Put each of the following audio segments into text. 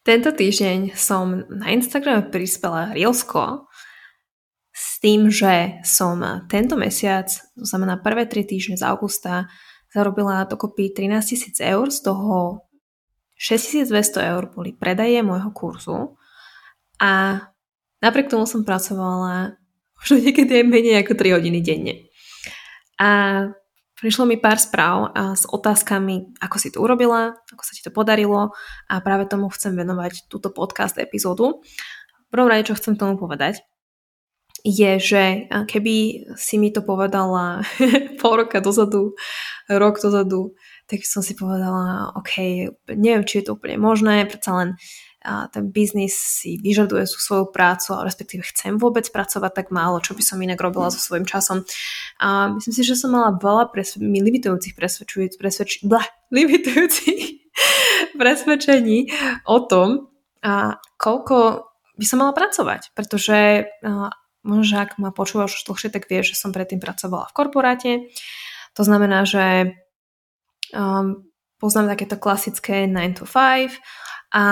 Tento týždeň som na Instagrame prispela Reelsko s tým, že som tento mesiac, to znamená prvé tri týždne z augusta, zarobila dokopy 13 tisíc eur, z toho 6200 eur boli predaje môjho kurzu a napriek tomu som pracovala možno niekedy aj menej ako 3 hodiny denne. A prišlo mi pár správ s otázkami, ako si to urobila, ako sa ti to podarilo a práve tomu chcem venovať túto podcast epizódu. V prvom rade, čo chcem tomu povedať, je, že keby si mi to povedala pol roka dozadu, rok dozadu, tak som si povedala, OK, neviem, či je to úplne možné, predsa len a ten biznis si vyžaduje sú svoju prácu, ale respektíve chcem vôbec pracovať tak málo, čo by som inak robila so svojím časom. A myslím si, že som mala veľa presv- limitujúcich presvedčujúcich, presvedč- limitujúcich presvedčení o tom, a koľko by som mala pracovať, pretože a, možno, že ak ma počúvaš už dlhšie, tak vieš, že som predtým pracovala v korporáte. To znamená, že um, poznám takéto klasické 9 to 5 a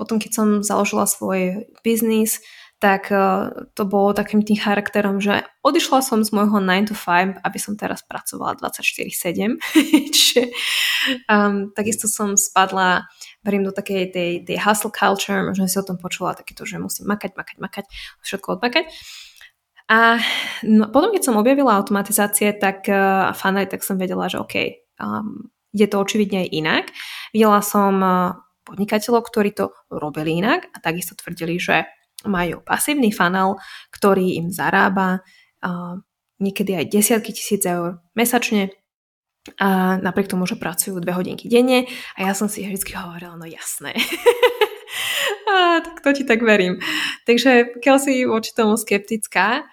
potom, keď som založila svoj biznis, tak to bolo takým tým charakterom, že odišla som z môjho 9 to 5, aby som teraz pracovala 24-7. Čiže um, takisto som spadla verím do takej tej, tej hustle culture, možno si o tom počula, takéto, že musím makať, makať, makať, všetko odmakať. A no, potom, keď som objavila automatizácie tak, uh, funnel, tak som vedela, že OK, um, je to očividne aj inak. Videla som uh, podnikateľov, ktorí to robili inak a takisto tvrdili, že majú pasívny funnel, ktorý im zarába uh, niekedy aj desiatky tisíc eur mesačne a napriek tomu, že pracujú dve hodinky denne a ja som si vždy hovorila, no jasné. a, tak to ti tak verím. Takže keď si voči tomu skeptická,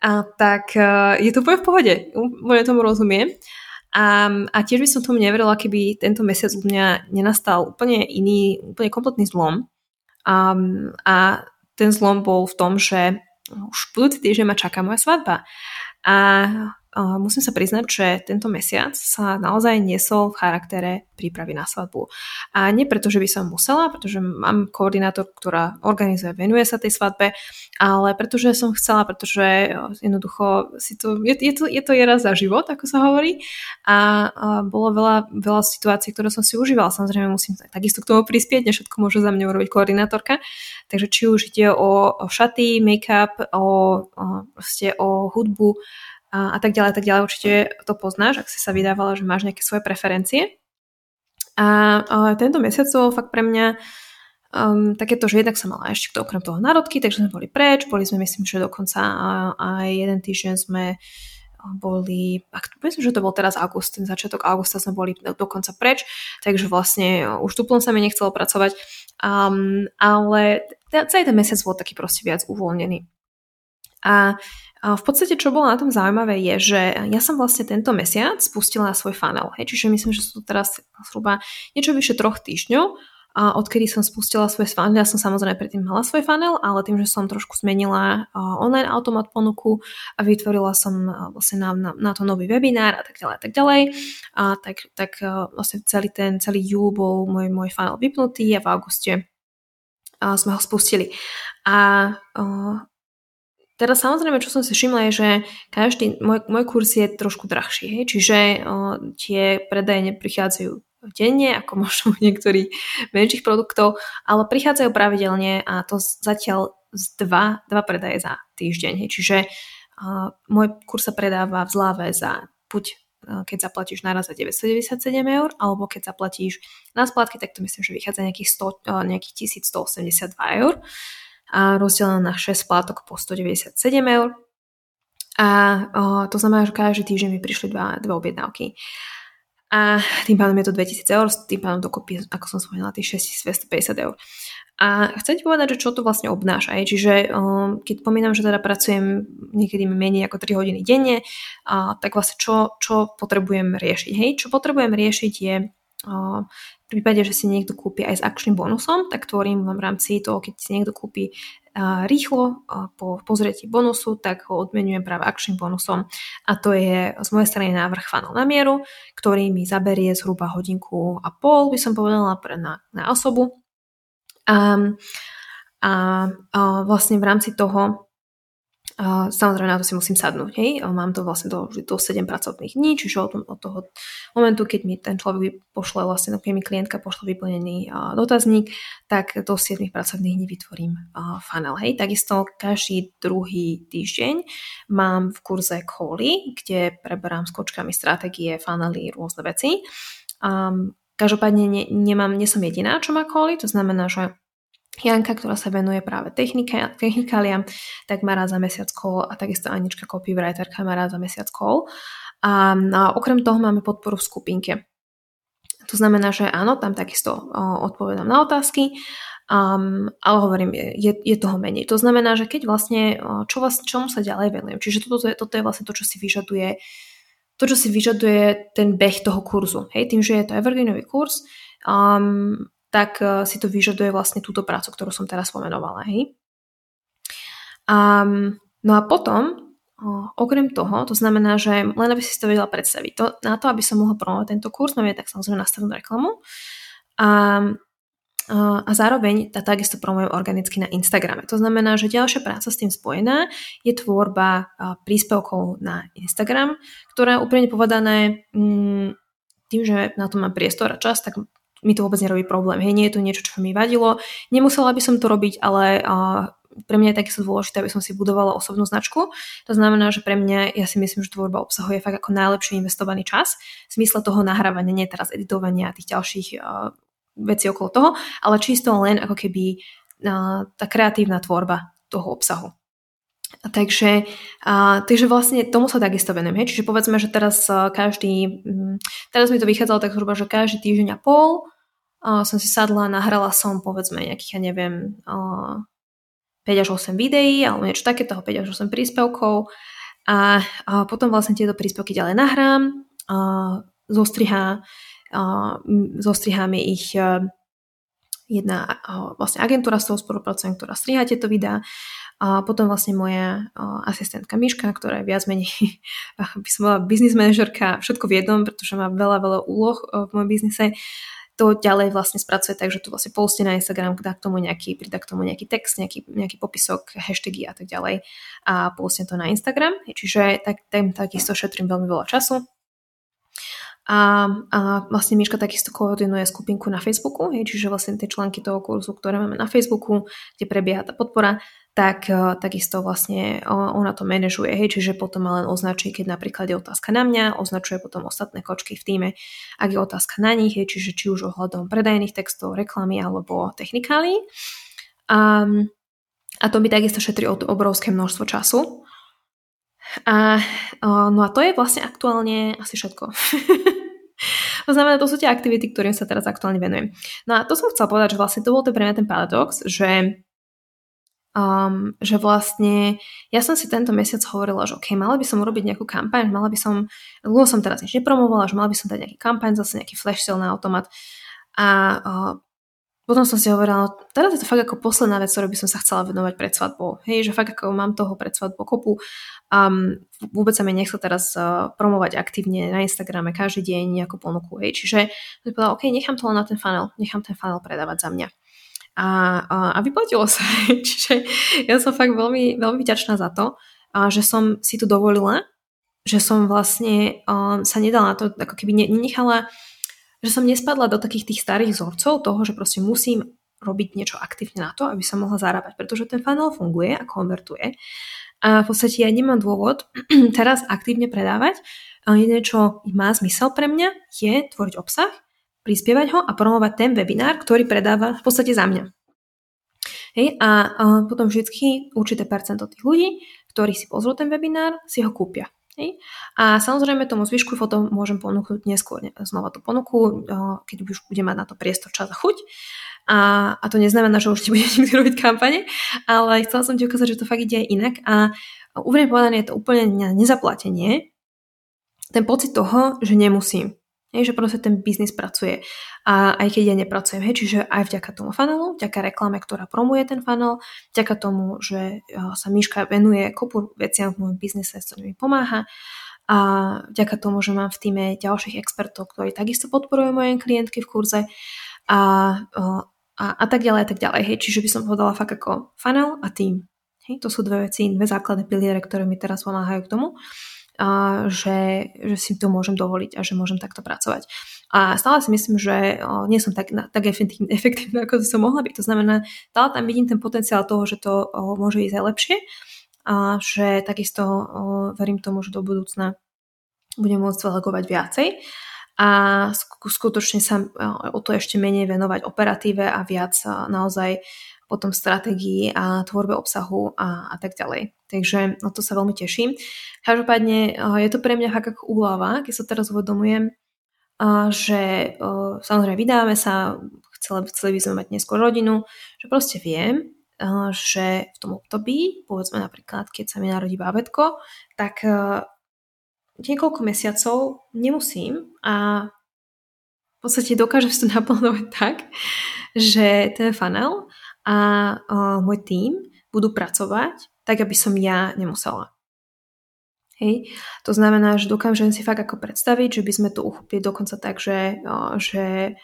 a, tak a, je to úplne v pohode. Úplne tomu rozumiem. A, a tiež by som tomu neverila, keby tento mesiac u mňa nenastal úplne iný, úplne kompletný zlom. A, a ten zlom bol v tom, že už budúci týždeň ma čaká moja svadba. A musím sa priznať, že tento mesiac sa naozaj niesol v charaktere prípravy na svadbu. A nie preto, že by som musela, pretože mám koordinátor, ktorá organizuje, venuje sa tej svadbe, ale pretože som chcela, pretože jednoducho si to, je, je, to, je to raz za život, ako sa hovorí. A, a bolo veľa, veľa situácií, ktoré som si užívala. Samozrejme musím takisto k tomu prispieť, ne všetko môže za mňa urobiť koordinátorka. Takže či už ide o, o šaty, make-up, o, o, o hudbu, a, a tak ďalej, tak ďalej. Určite to poznáš, ak si sa vydávala, že máš nejaké svoje preferencie. A, a tento mesiac bol fakt pre mňa um, takéto, že jednak som mala ešte okrem toho národky, takže sme boli preč, boli sme myslím, že dokonca aj jeden týždeň sme boli, ak, myslím, že to bol teraz august, ten začiatok augusta sme boli dokonca preč, takže vlastne už tuplom sa mi nechcelo pracovať, um, ale celý ten mesiac bol taký proste viac uvoľnený. A v podstate, čo bolo na tom zaujímavé, je, že ja som vlastne tento mesiac spustila svoj funnel. Hej, čiže myslím, že sú to teraz zhruba niečo vyše troch týždňov, a odkedy som spustila svoj funnel, ja som samozrejme predtým mala svoj funnel, ale tým, že som trošku zmenila online automat ponuku a vytvorila som vlastne na, na, na to nový webinár a tak ďalej a tak ďalej, a tak, tak vlastne celý ten, celý júl bol môj, môj funnel vypnutý a v auguste a sme ho spustili. A Teraz samozrejme, čo som si všimla, je, že každý, môj, môj kurz je trošku drahší, hej? čiže o, tie predaje neprichádzajú denne, ako možno niektorých menších produktov, ale prichádzajú pravidelne a to zatiaľ z dva, dva predaje za týždeň. Hej? Čiže o, môj kurz sa predáva v zláve za buď keď zaplatíš naraz za 997 eur, alebo keď zaplatíš na splátky, tak to myslím, že vychádza nejakých, 100, nejakých 1182 eur a rozdelené na 6 splátok po 197 eur. A o, to znamená, že každý týždeň mi prišli dva, dve objednávky. A tým pádom je to 2000 eur, tým pádom dokopy, ako som spomínala, tých 6250 eur. A chcem ti povedať, že čo to vlastne obnáša. Je. Čiže um, keď pomínam, že teda pracujem niekedy menej ako 3 hodiny denne, uh, tak vlastne čo, čo potrebujem riešiť. Hej? Čo potrebujem riešiť je uh, v prípade, že si niekto kúpi aj s akčným bonusom, tak tvorím v rámci toho, keď si niekto kúpi rýchlo po pozretí bonusu, tak ho odmenujem práve akčným bonusom. A to je z mojej strany návrh funnel na mieru, ktorý mi zaberie zhruba hodinku a pol, by som povedala, na, na osobu. A, a, a vlastne v rámci toho samozrejme na to si musím sadnúť, hej. Mám to vlastne do, do 7 pracovných dní, čiže od, od toho momentu, keď mi ten človek pošle vlastne, keď mi klientka pošle vyplnený uh, dotazník, tak do 7 pracovných dní vytvorím uh, funnel, hej. Takisto každý druhý týždeň mám v kurze Cally, kde preberám s kočkami stratégie, funnely, rôzne veci. Um, každopádne ne, nemám, nie som jediná, čo má Cally, to znamená, že Janka, ktorá sa venuje práve technika, technikáliam, tak má rád za mesiac call a takisto Anička copywriterka má rád za mesiac call. A, a okrem toho máme podporu v skupinke. To znamená, že áno, tam takisto odpovedám na otázky, um, ale hovorím, je, je toho menej. To znamená, že keď vlastne, čo vlastne, čomu sa ďalej venujem, čiže toto je, toto je vlastne to, čo si vyžaduje to, čo si vyžaduje ten beh toho kurzu. Hej, tým, že je to evergreenový kurz, um, tak eh, si to vyžaduje vlastne túto prácu, ktorú som teraz spomenovala. Hej? Um, no a potom, okrem toho, to znamená, že len aby si to vedela predstaviť, to, na to, aby som mohla promovať tento kurz, mám je tak samozrejme nastavenú reklamu a, a zároveň tá takisto promujem organicky na Instagrame. To znamená, že ďalšia práca s tým spojená je tvorba príspevkov na Instagram, ktorá úplne povedané mm, tým, že na to mám priestor a čas, tak mi to vôbec nerobí problém. Hej, nie je to niečo, čo mi vadilo. Nemusela by som to robiť, ale uh, pre mňa je takisto dôležité, aby som si budovala osobnú značku. To znamená, že pre mňa, ja si myslím, že tvorba obsahu je fakt ako najlepšie investovaný čas. V zmysle toho nahrávania, nie teraz editovania a tých ďalších uh, vecí okolo toho, ale čisto len ako keby uh, tá kreatívna tvorba toho obsahu. Takže, a, takže vlastne tomu sa takisto venujem. Hej? Čiže povedzme, že teraz každý, mm, teraz mi to vychádzalo tak zhruba, že každý týždeň a pol a som si sadla, nahrala som povedzme nejakých, ja neviem, a, 5 až 8 videí alebo niečo také, toho 5 až 8 príspevkov a, a potom vlastne tieto príspevky ďalej nahrám, a, zostrihá, a, zostriháme ich jedna vlastne agentúra s tou spolupracujem, ktorá striha tieto videá a potom vlastne moja asistentka Miška, ktorá je viac menej, by som bola business manažerka, všetko v jednom, pretože má veľa, veľa úloh v mojom biznise, to ďalej vlastne spracuje tak, že to vlastne postí na Instagram, dá k tomu nejaký, pridá k tomu nejaký text, nejaký, nejaký popisok, hashtagy a tak ďalej a postne to na Instagram. Čiže tak, tak, takisto šetrím veľmi veľa času. A, a vlastne Miška takisto koordinuje skupinku na Facebooku, čiže vlastne tie články toho kurzu, ktoré máme na Facebooku, kde prebieha tá podpora, tak e, takisto vlastne ona to manažuje, hej, čiže potom ma len označí, keď napríklad je otázka na mňa, označuje potom ostatné kočky v týme, ak je otázka na nich, hej, čiže či už ohľadom predajných textov, reklamy alebo technikálií. A, a to mi takisto šetrí obrovské množstvo času. A, no a to je vlastne aktuálne asi všetko. to znamená, to sú tie aktivity, ktorým sa teraz aktuálne venujem. No a to som chcela povedať, že vlastne to bol to pre mňa ten paradox, že um, že vlastne ja som si tento mesiac hovorila, že ok, mala by som urobiť nejakú kampaň, mala by som, dlho som teraz nič nepromovala, že mala by som dať nejaký kampaň, zase nejaký flash sale na automat a uh, potom som si hovorila, no, teraz je to fakt ako posledná vec, ktorú by som sa chcela venovať pred svadbou. Hej, že fakt ako mám toho pred svadbou kopu. Um, vôbec sa mi nechce teraz uh, promovať aktívne na Instagrame každý deň nejakú ponuku. Hej, čiže som povedala, ok, nechám to len na ten funnel, nechám ten funnel predávať za mňa a, a, a vyplatilo sa. Čiže ja som fakt veľmi, veľmi vďačná za to, a že som si to dovolila, že som vlastne um, sa nedala to, ako keby nenechala, že som nespadla do takých tých starých vzorcov toho, že proste musím robiť niečo aktívne na to, aby som mohla zarábať, pretože ten funnel funguje a konvertuje. A v podstate ja nemám dôvod teraz aktívne predávať. A jediné, čo má zmysel pre mňa, je tvoriť obsah prispievať ho a promovať ten webinár, ktorý predáva v podstate za mňa. Hej, a, a potom vždy určité percento tých ľudí, ktorí si pozrú ten webinár, si ho kúpia. Hej. A samozrejme tomu zvyšku potom môžem ponúknuť neskôr znova tú ponuku, keď už bude mať na to priestor, čas a chuť. A, a to neznamená, že už bude nikdy robiť kampane, ale chcela som ti ukázať, že to fakt ide aj inak. A úvodne povedané je to úplne nezaplatenie. Ten pocit toho, že nemusím. Hej, že proste ten biznis pracuje. A aj keď ja nepracujem, hej, čiže aj vďaka tomu funnelu, vďaka reklame, ktorá promuje ten funnel, vďaka tomu, že sa Miška venuje kopu veciam v môjom biznise, s ktorými pomáha a vďaka tomu, že mám v týme ďalších expertov, ktorí takisto podporujú moje klientky v kurze a, a, a tak ďalej a tak ďalej. Hej. Čiže by som povedala fakt ako funnel a team. Hej. To sú dve veci, dve základné piliere, ktoré mi teraz pomáhajú k tomu, a že, že si to môžem dovoliť a že môžem takto pracovať. A stále si myslím, že nie som tak, tak efektívna, ako som mohla byť. To znamená, stále tam vidím ten potenciál toho, že to môže ísť aj lepšie a že takisto verím tomu, že do budúcna budem môcť delegovať viacej a skutočne sa o to ešte menej venovať operatíve a viac naozaj potom stratégii a tvorbe obsahu a, a tak ďalej. Takže na to sa veľmi teším. Každopádne je to pre mňa fakt ako úlava, keď sa teraz uvedomujem, že samozrejme vydáme sa, chceli, chceli by sme mať neskôr rodinu, že proste viem, že v tom období, povedzme napríklad, keď sa mi narodí bábetko, tak niekoľko mesiacov nemusím a v podstate dokážem si to naplánovať tak, že ten funnel a uh, môj tým budú pracovať tak, aby som ja nemusela. Hej. To znamená, že dokážem si fakt ako predstaviť, že by sme to uchopili dokonca tak, že, uh, že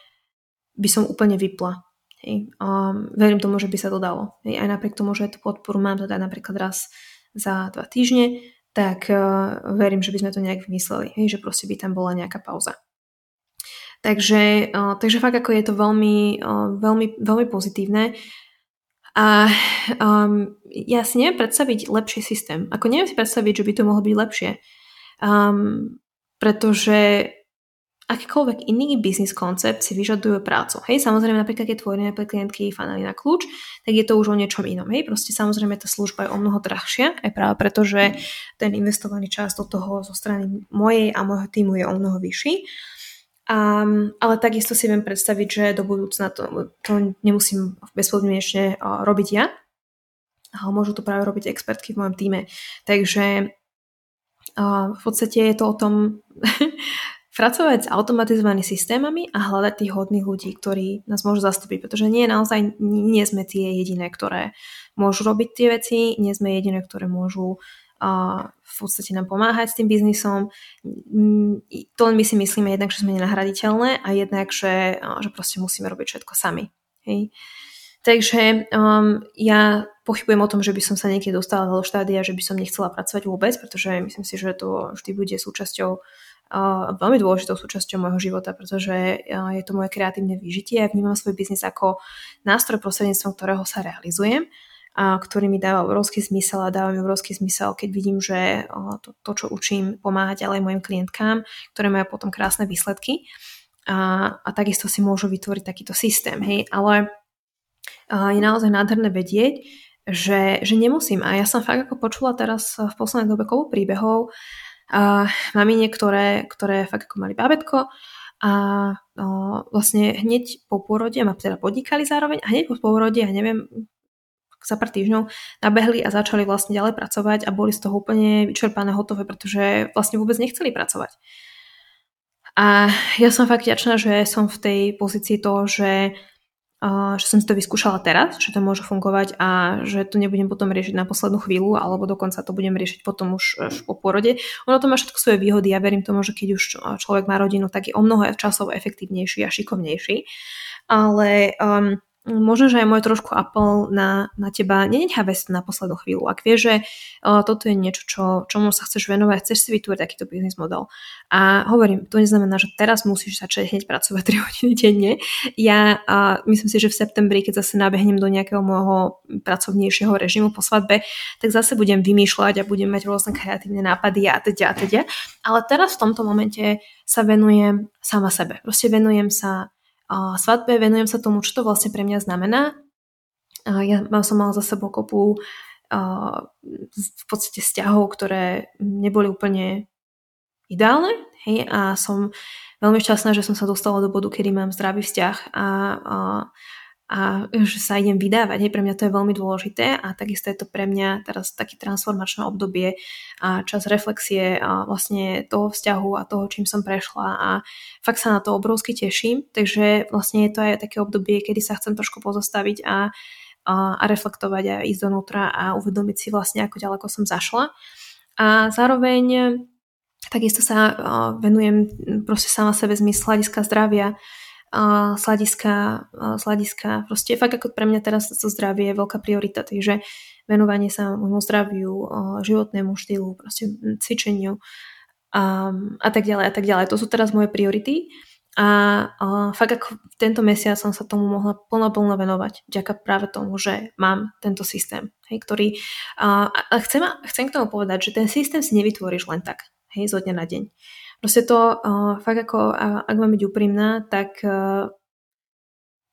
by som úplne vypla. Hej. Um, verím tomu, že by sa to dalo. Hej. Aj napriek tomu, že tú podporu mám teda napríklad raz za dva týždne, tak uh, verím, že by sme to nejak vymysleli, hej, že proste by tam bola nejaká pauza. Takže, uh, takže fakt ako je to veľmi, uh, veľmi, veľmi pozitívne. A um, ja si neviem predstaviť lepší systém. Ako neviem si predstaviť, že by to mohlo byť lepšie. Um, pretože akýkoľvek iný biznis koncept si vyžaduje prácu. Hej, samozrejme, napríklad keď tvoríme pre klientky fanely na kľúč, tak je to už o niečom inom. Hej, proste samozrejme tá služba je o mnoho drahšia, aj práve preto, že ten investovaný čas do toho zo strany mojej a môjho týmu je o mnoho vyšší. Um, ale takisto si viem predstaviť, že do budúcna to, to nemusím bezpodmienečne uh, robiť ja. Ale môžu to práve robiť expertky v mojom týme. Takže uh, v podstate je to o tom pracovať s automatizovanými systémami a hľadať tých hodných ľudí, ktorí nás môžu zastúpiť, pretože nie naozaj nie sme tie jediné, ktoré môžu robiť tie veci, nie sme jediné, ktoré môžu uh, v podstate nám pomáhať s tým biznisom. To my si myslíme jednak, že sme nenahraditeľné a jednak, že, uh, že proste musíme robiť všetko sami. Hej. Takže um, ja pochybujem o tom, že by som sa niekedy dostala do štádia, že by som nechcela pracovať vôbec, pretože myslím si, že to vždy bude súčasťou veľmi dôležitou súčasťou môjho života, pretože je to moje kreatívne vyžitie a vnímam svoj biznis ako nástroj prostredníctvom ktorého sa realizujem a ktorý mi dáva obrovský zmysel a dáva mi obrovský zmysel, keď vidím, že to, to čo učím, pomáha ďalej mojim klientkám, ktoré majú potom krásne výsledky a, a takisto si môžu vytvoriť takýto systém. Hej? Ale je naozaj nádherné vedieť, že, že nemusím. A ja som fakt ako počula teraz v poslednej dobe kopu príbehov, uh, mamine, ktoré, ktoré fakt ako mali bábetko a uh, vlastne hneď po pôrode, ma teda podnikali zároveň a hneď po pôrode, ja neviem, za pár týždňov nabehli a začali vlastne ďalej pracovať a boli z toho úplne vyčerpané, hotové, pretože vlastne vôbec nechceli pracovať. A ja som fakt vďačná, že som v tej pozícii toho, že že som si to vyskúšala teraz, že to môže fungovať a že to nebudem potom riešiť na poslednú chvíľu alebo dokonca to budem riešiť potom už, už po pôrode. Ono to má všetko svoje výhody. Ja verím tomu, že keď už človek má rodinu, tak je o mnoho časov efektívnejší a šikovnejší. Ale um, možno, že aj môj trošku apel na, na teba, nenechá vesť na poslednú chvíľu. Ak vieš, že uh, toto je niečo, čo, čomu sa chceš venovať, chceš si vytvoriť takýto biznis model. A hovorím, to neznamená, že teraz musíš začať hneď pracovať 3 hodiny denne. Ja uh, myslím si, že v septembri, keď zase nabehnem do nejakého môjho pracovnejšieho režimu po svadbe, tak zase budem vymýšľať a budem mať rôzne kreatívne nápady a teda a teda. Ale teraz v tomto momente sa venujem sama sebe. Proste venujem sa svadbe, venujem sa tomu, čo to vlastne pre mňa znamená. Ja som mala za sebou kopu v podstate vzťahov, ktoré neboli úplne ideálne hej, a som veľmi šťastná, že som sa dostala do bodu, kedy mám zdravý vzťah a, a a že sa idem vydávať. Hej, pre mňa to je veľmi dôležité a takisto je to pre mňa teraz také transformačné obdobie a čas reflexie a vlastne toho vzťahu a toho, čím som prešla a fakt sa na to obrovsky teším. Takže vlastne je to aj také obdobie, kedy sa chcem trošku pozastaviť a, a, a reflektovať a ísť donútra a uvedomiť si vlastne, ako ďaleko som zašla. A zároveň takisto sa venujem proste sama sebe z hľadiska zdravia uh, sladiska, uh, sladiska. Proste fakt ako pre mňa teraz to zdravie je veľká priorita, takže venovanie sa môjmu zdraviu, uh, životnému štýlu, proste cvičeniu um, a tak ďalej a tak ďalej. To sú teraz moje priority a uh, fakt ako tento mesiac som sa tomu mohla plno, plno venovať, vďaka práve tomu, že mám tento systém, hej, ktorý... Uh, a chcem, chcem k tomu povedať, že ten systém si nevytvoríš len tak, hej, zo dňa na deň. Proste to, uh, fakt ako, ak mám byť úprimná, tak uh,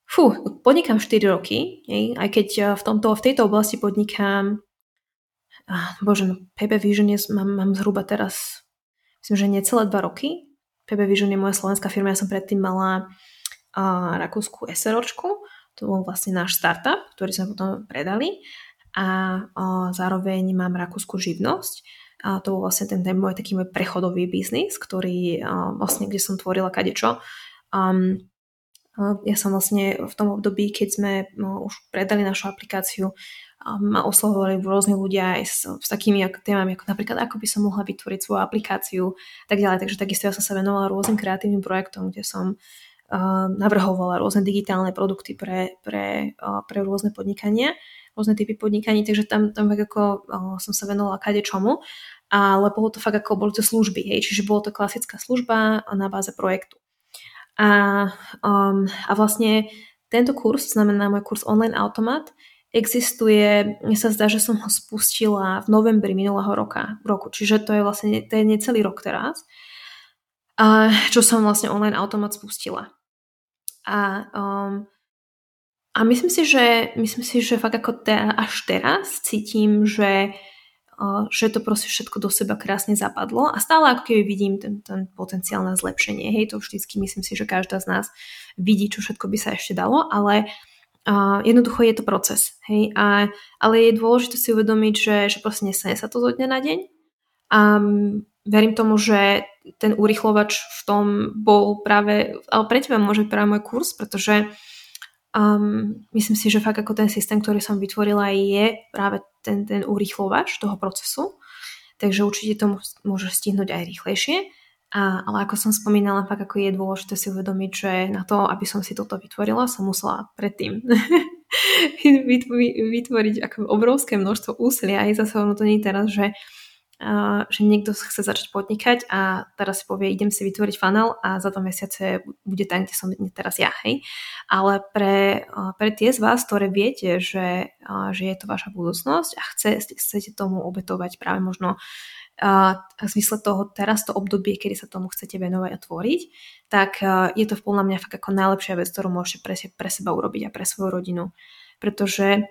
fú, podnikám 4 roky, hej, aj keď uh, v, tomto, v tejto oblasti podnikám uh, bože, no PB Vision je, mám, mám zhruba teraz myslím, že necelé 2 roky, PB Vision je moja slovenská firma, ja som predtým mala uh, rakúsku SROčku, to bol vlastne náš startup, ktorý sme potom predali. A zároveň mám rakúsku živnosť, a to bol vlastne ten, ten môj taký môj prechodový biznis, ktorý uh, vlastne, kde som tvorila kadečo. Um, ja som vlastne v tom období, keď sme no, už predali našu aplikáciu, ma oslovovali rôzni ľudia aj s, s takými ako, témami, ako napríklad ako by som mohla vytvoriť svoju aplikáciu tak ďalej. Takže takisto ja som sa venovala rôznym kreatívnym projektom, kde som navrhovala rôzne digitálne produkty pre, pre, uh, pre rôzne podnikania, rôzne typy podnikaní, takže tam, tam ako uh, som sa venovala kade čomu, ale bolo to fakt ako, boli to služby, hej, čiže bolo to klasická služba na báze projektu. A, um, a vlastne tento kurz, znamená môj kurz Online Automat, existuje, mne sa zdá, že som ho spustila v novembri minulého roka, roku, čiže to je vlastne to je necelý rok teraz, a čo som vlastne online automat spustila. A, um, a myslím si, že myslím si, že fakt ako te, až teraz cítim, že uh, že to proste všetko do seba krásne zapadlo a stále ako keby vidím ten, ten potenciál na zlepšenie. Hej, to vždycky myslím si, že každá z nás vidí, čo všetko by sa ešte dalo, ale uh, jednoducho je to proces. Hej? A, ale je dôležité si uvedomiť, že, že proste nesane sa to zo dňa na deň. A verím tomu, že ten urychlovač v tom bol práve, ale pre teba môže práve môj kurz, pretože um, myslím si, že fakt ako ten systém, ktorý som vytvorila je práve ten, ten urychlovač toho procesu. Takže určite to môže stihnúť aj rýchlejšie. A, ale ako som spomínala, fakt ako je dôležité si uvedomiť, že na to, aby som si toto vytvorila, som musela predtým vytvoriť ako obrovské množstvo úsilia. Aj zase ono to nie teraz, že že niekto chce začať podnikať a teraz si povie, idem si vytvoriť funnel a za to mesiace bude tam, kde som teraz ja, hej. Ale pre, pre tie z vás, ktoré viete, že, že je to vaša budúcnosť a chce, chcete tomu obetovať práve možno a v zmysle toho teraz to obdobie, kedy sa tomu chcete venovať a tvoriť, tak je to podľa mňa fakt ako najlepšia vec, ktorú môžete pre, pre seba urobiť a pre svoju rodinu. Pretože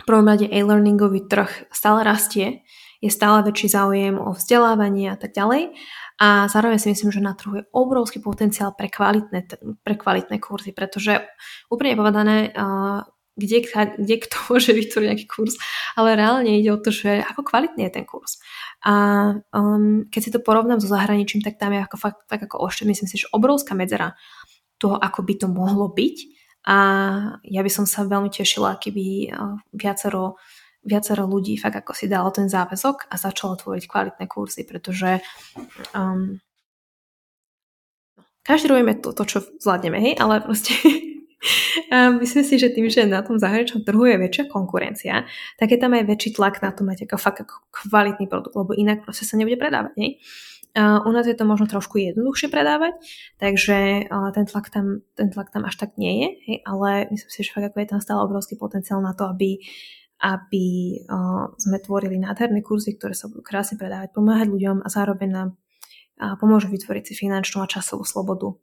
v prvom rade e-learningový trh stále rastie, je stále väčší záujem o vzdelávanie a tak ďalej. A zároveň si myslím, že na trhu je obrovský potenciál pre kvalitné, pre kvalitné kurzy, pretože úplne povedané, kde, kde kto môže vytvoriť nejaký kurz, ale reálne ide o to, že ako kvalitný je ten kurz. A um, keď si to porovnám so zahraničím, tak tam je ako fakt, tak ako ošte, myslím si, že obrovská medzera toho, ako by to mohlo byť. A ja by som sa veľmi tešila, keby viacero viacero ľudí fakt ako si dalo ten záväzok a začalo tvoriť kvalitné kurzy, pretože um, každý robíme to, to, čo zvládneme, hej, ale proste a myslím si, že tým, že na tom zahraničnom trhu je väčšia konkurencia, tak je tam aj väčší tlak na to mať ako fakt ako kvalitný produkt, lebo inak proste sa nebude predávať. Hej? U nás je to možno trošku jednoduchšie predávať, takže ten tlak tam, ten tlak tam až tak nie je, hej? ale myslím si, že fakt ako je tam stále obrovský potenciál na to, aby aby sme tvorili nádherné kurzy, ktoré sa budú krásne predávať, pomáhať ľuďom a zároveň nám pomôžu vytvoriť si finančnú a časovú slobodu.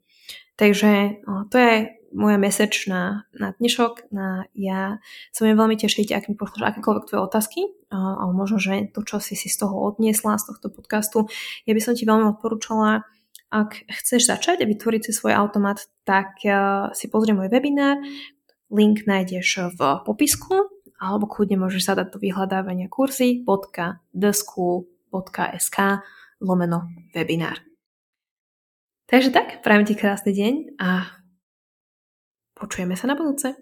Takže to je moja message na, na dnešok. Na, ja sa mi veľmi tešiť, ak mi pošleš akékoľvek tvoje otázky, alebo možno, že to, čo si si z toho odniesla, z tohto podcastu, ja by som ti veľmi odporúčala, ak chceš začať a vytvoriť si svoj automat, tak si pozri môj webinár, link nájdeš v popisku alebo kľudne môžeš zadať do vyhľadávania kurzy.theschool.sk lomeno webinár. Takže tak, prajem ti krásny deň a počujeme sa na budúce.